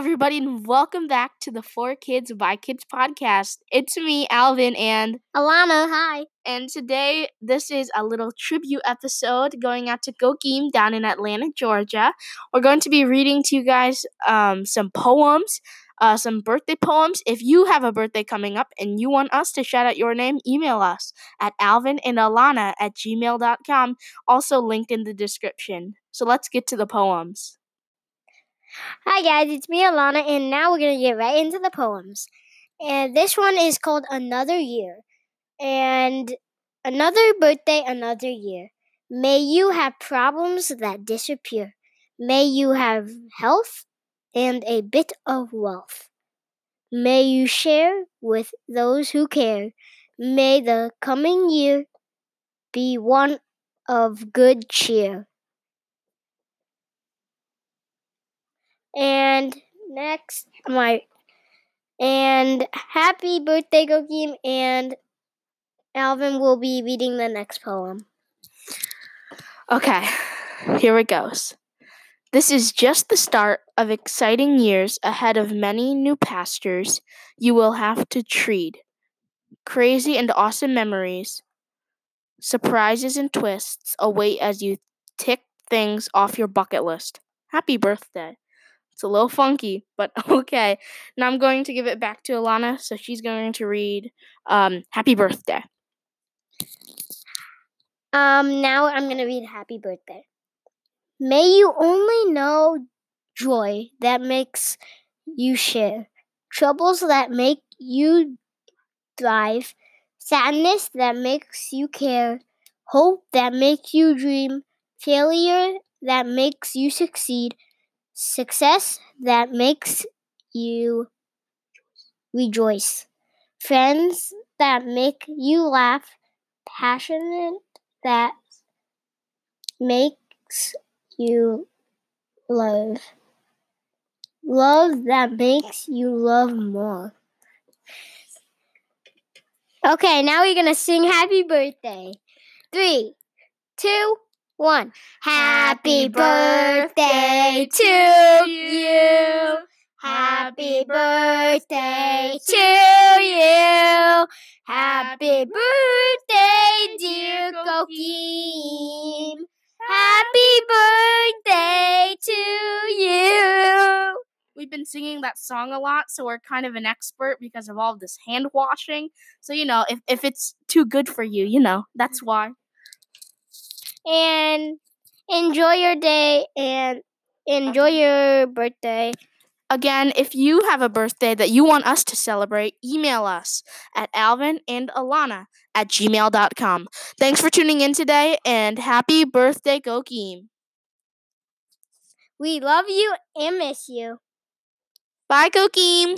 everybody, and welcome back to the For Kids by Kids podcast. It's me, Alvin, and Alana, hi. and today this is a little tribute episode going out to Co Kim down in Atlanta, Georgia. We're going to be reading to you guys um, some poems, uh, some birthday poems. If you have a birthday coming up and you want us to shout out your name, email us at alvin and alana at gmail.com, also linked in the description. So let's get to the poems. Hi guys, it's me, Alana, and now we're gonna get right into the poems. And this one is called Another Year. And another birthday, another year. May you have problems that disappear. May you have health and a bit of wealth. May you share with those who care. May the coming year be one of good cheer. And next, my and happy birthday, Co Kim, and Alvin will be reading the next poem. Okay, here it goes. This is just the start of exciting years ahead of many new pastures you will have to treat. Crazy and awesome memories, surprises and twists await as you tick things off your bucket list. Happy birthday. It's a little funky, but okay. Now I'm going to give it back to Alana, so she's going to read um, Happy Birthday. Um, now I'm gonna read Happy Birthday. May you only know joy that makes you share, troubles that make you thrive, sadness that makes you care, hope that makes you dream, failure that makes you succeed, success that makes you rejoice, friends that make you laugh, passionate that makes you love. Love that makes you love more. Okay, now we're gonna sing happy birthday. Three, two, one. Happy birthday to you. Happy birthday to you. Happy birthday, dear Co Kim. Happy birthday to you. We've been singing that song a lot, so we're kind of an expert because of all this hand washing. So, you know, if, if it's too good for you, you know, that's why. And enjoy your day and enjoy your birthday. Again, if you have a birthday that you want us to celebrate, email us at alvin and alana at gmail.com. Thanks for tuning in today and happy birthday, Co Kim. We love you and miss you. Bye, Co Kim.